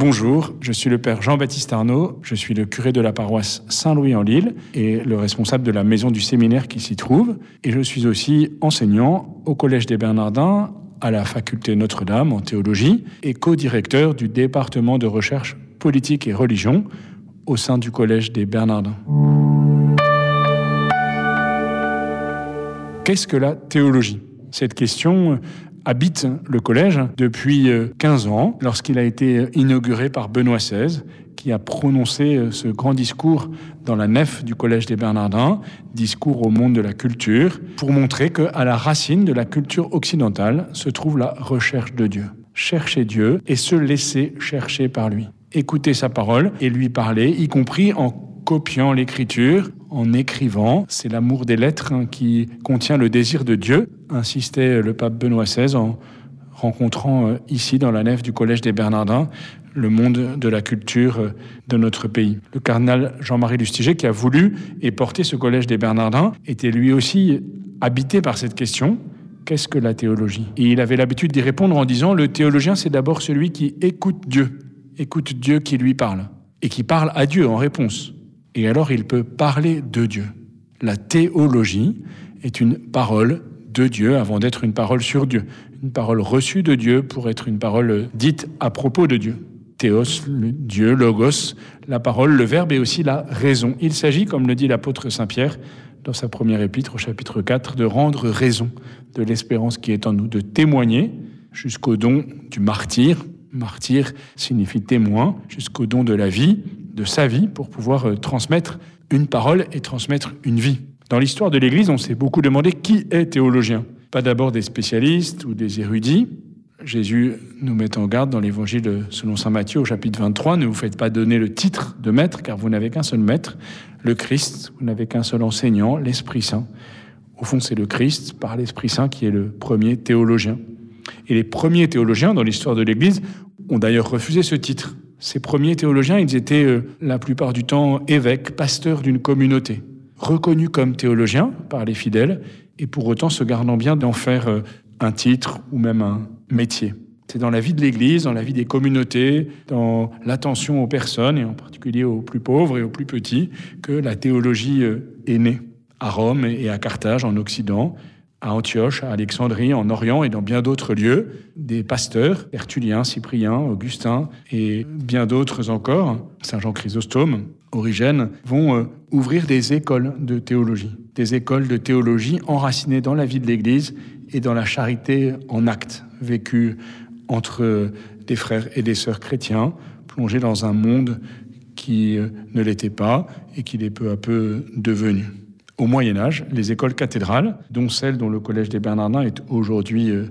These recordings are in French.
Bonjour, je suis le père Jean-Baptiste Arnaud, je suis le curé de la paroisse Saint-Louis en Lille et le responsable de la maison du séminaire qui s'y trouve. Et je suis aussi enseignant au Collège des Bernardins, à la faculté Notre-Dame en théologie et co-directeur du département de recherche politique et religion au sein du Collège des Bernardins. Qu'est-ce que la théologie? Cette question habite le collège depuis 15 euh, ans, lorsqu'il a été inauguré par Benoît XVI, qui a prononcé euh, ce grand discours dans la nef du Collège des Bernardins, discours au monde de la culture, pour montrer qu'à la racine de la culture occidentale se trouve la recherche de Dieu. Chercher Dieu et se laisser chercher par lui. Écouter sa parole et lui parler, y compris en copiant l'écriture, en écrivant. C'est l'amour des lettres hein, qui contient le désir de Dieu, insistait le pape Benoît XVI en rencontrant euh, ici dans la nef du Collège des Bernardins le monde de la culture euh, de notre pays. Le cardinal Jean-Marie Lustiger, qui a voulu et porté ce Collège des Bernardins, était lui aussi habité par cette question. Qu'est-ce que la théologie? Et il avait l'habitude d'y répondre en disant, le théologien, c'est d'abord celui qui écoute Dieu, écoute Dieu qui lui parle, et qui parle à Dieu en réponse et alors il peut parler de Dieu. La théologie est une parole de Dieu avant d'être une parole sur Dieu, une parole reçue de Dieu pour être une parole dite à propos de Dieu. Théos, Dieu, logos, la parole, le verbe et aussi la raison. Il s'agit, comme le dit l'apôtre Saint Pierre dans sa première épître au chapitre 4, de rendre raison de l'espérance qui est en nous, de témoigner jusqu'au don du martyr. Martyr signifie témoin, jusqu'au don de la vie, de sa vie pour pouvoir euh, transmettre une parole et transmettre une vie. Dans l'histoire de l'Église, on s'est beaucoup demandé qui est théologien. Pas d'abord des spécialistes ou des érudits. Jésus nous met en garde dans l'Évangile selon Saint Matthieu au chapitre 23, ne vous faites pas donner le titre de maître, car vous n'avez qu'un seul maître, le Christ, vous n'avez qu'un seul enseignant, l'Esprit Saint. Au fond, c'est le Christ, par l'Esprit Saint, qui est le premier théologien. Et les premiers théologiens dans l'histoire de l'Église ont d'ailleurs refusé ce titre. Ces premiers théologiens, ils étaient euh, la plupart du temps évêques, pasteurs d'une communauté, reconnus comme théologiens par les fidèles, et pour autant se gardant bien d'en faire euh, un titre ou même un métier. C'est dans la vie de l'Église, dans la vie des communautés, dans l'attention aux personnes, et en particulier aux plus pauvres et aux plus petits, que la théologie euh, est née, à Rome et à Carthage, en Occident, à Antioche, à Alexandrie, en Orient et dans bien d'autres lieux, des pasteurs, Tertullien, Cyprien, Augustin et bien d'autres encore, Saint Jean Chrysostome, Origène, vont euh, ouvrir des écoles de théologie, des écoles de théologie enracinées dans la vie de l'Église et dans la charité en acte, vécue entre des frères et des sœurs chrétiens, plongés dans un monde qui euh, ne l'était pas et qui l'est peu à peu devenu. Au Moyen Âge, les écoles cathédrales, dont celle dont le Collège des Bernardins est aujourd'hui euh,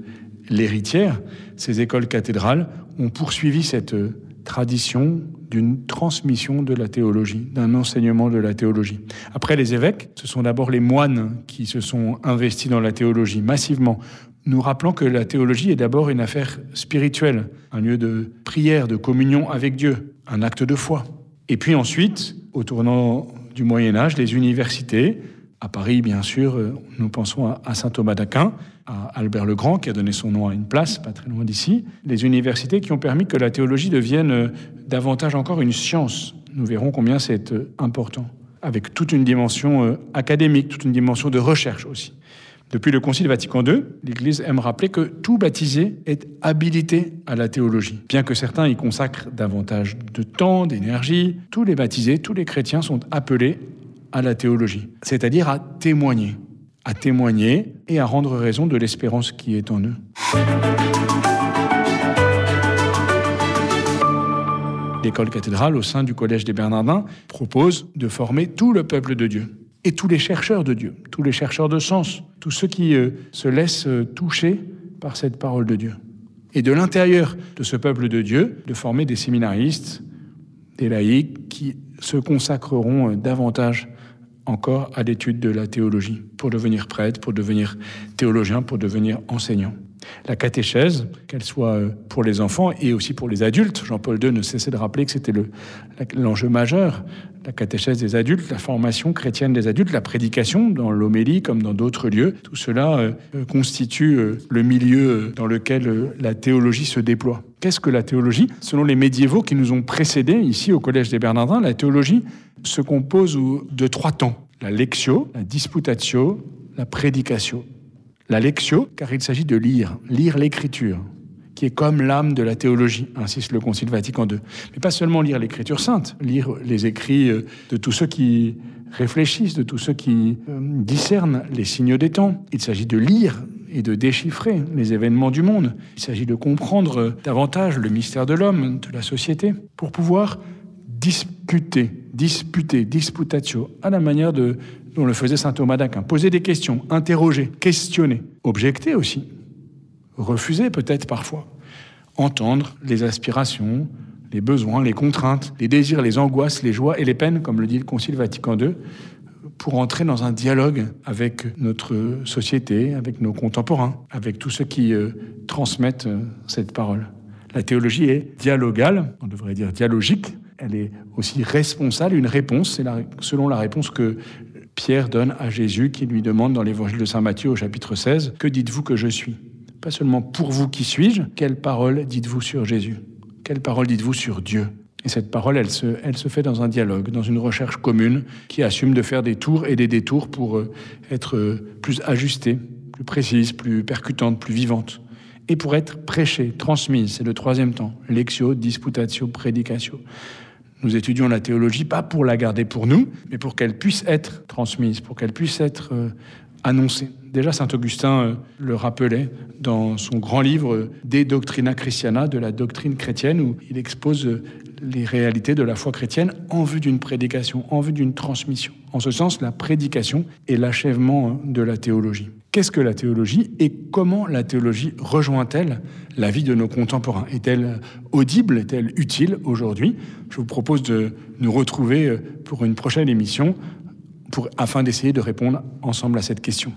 l'héritière, ces écoles cathédrales ont poursuivi cette euh, tradition d'une transmission de la théologie, d'un enseignement de la théologie. Après les évêques, ce sont d'abord les moines qui se sont investis dans la théologie massivement, nous rappelant que la théologie est d'abord une affaire spirituelle, un lieu de prière, de communion avec Dieu, un acte de foi. Et puis ensuite, au tournant du Moyen Âge, les universités à Paris, bien sûr, euh, nous pensons à saint Thomas d'Aquin, à Albert le Grand, qui a donné son nom à une place, pas très loin d'ici. Les universités qui ont permis que la théologie devienne euh, davantage encore une science. Nous verrons combien c'est euh, important, avec toute une dimension académique, toute une dimension de recherche aussi. Depuis le Concile Vatican II, l'Église aime rappeler que tout baptisé est habilité à la théologie. Bien que certains y consacrent davantage de temps, d'énergie, tous les baptisés, tous les chrétiens sont appelés à la théologie, c'est-à-dire à témoigner, à témoigner et à rendre raison de l'espérance qui est en eux. L'école cathédrale, au sein du Collège des Bernardins, propose de former tout le peuple de Dieu et tous les chercheurs de Dieu, tous les chercheurs de sens, tous ceux qui euh, se laissent euh, toucher par cette parole de Dieu. Et de l'intérieur de ce peuple de Dieu, de former des séminaristes, des laïcs qui se consacreront euh, davantage encore à l'étude de la théologie, pour devenir prêtre, pour devenir théologien, pour devenir enseignant. La catéchèse, qu'elle soit euh, pour les enfants et aussi pour les adultes, Jean-Paul II ne cessait de rappeler que c'était l'enjeu majeur, la catéchèse des adultes, la formation chrétienne des adultes, la prédication dans l'homélie comme dans d'autres lieux, tout cela euh, constitue euh, le milieu dans lequel la théologie se déploie. Qu'est-ce que la théologie? Selon les médiévaux qui nous ont précédés ici au Collège des Bernardins, la théologie se compose de trois temps. La lectio, la disputatio, la prédication. La lectio, car il s'agit de lire, lire l'écriture, qui est comme l'âme de la théologie, insiste le Concile Vatican II. Mais pas seulement lire l'écriture sainte, lire les écrits euh, de tous ceux qui réfléchissent, de tous ceux qui euh, discernent les signes des temps. Il s'agit de lire et de déchiffrer les événements du monde. Il s'agit de comprendre euh, davantage le mystère de l'homme, de la société, pour pouvoir discuter, disputer, disputatio, à la manière de, dont le faisait saint Thomas d'Aquin. Poser des questions, interroger, questionner, objecter aussi, refuser peut-être parfois, entendre les aspirations, les besoins, les contraintes, les désirs, les angoisses, les joies et les peines, comme le dit le Concile Vatican II, pour entrer dans un dialogue avec notre société, avec nos contemporains, avec tous ceux qui euh, transmettent euh, cette parole. La théologie est dialogale, on devrait dire dialogique, elle est aussi responsable, une réponse, c'est selon la réponse que Pierre donne à Jésus qui lui demande dans l'évangile de Saint Matthieu au chapitre 16, Que dites-vous que je suis? Pas seulement pour vous qui suis-je, quelle parole dites-vous sur Jésus? Quelle parole dites-vous sur Dieu? Et cette parole, elle se, elle se fait dans un dialogue, dans une recherche commune qui assume de faire des tours et des détours pour euh, être euh, plus ajustée, plus précise, plus percutante, plus vivante. Et pour être prêchée, transmise, c'est le troisième temps, lectio, disputatio, prédicatio. Nous étudions la théologie pas pour la garder pour nous, mais pour qu'elle puisse être transmise, pour qu'elle puisse être euh, annoncée. Déjà, saint Augustin euh, le rappelait dans son grand livre De Doctrina Christiana, de la doctrine chrétienne, où il expose euh, les réalités de la foi chrétienne en vue d'une prédication, en vue d'une transmission. En ce sens, la prédication est l'achèvement de la théologie. Qu'est-ce que la théologie et comment la théologie rejoint-elle la vie de nos contemporains? Est-elle audible? Est-elle utile aujourd'hui? Je vous propose de nous retrouver pour une prochaine émission afin d'essayer de répondre ensemble à cette question.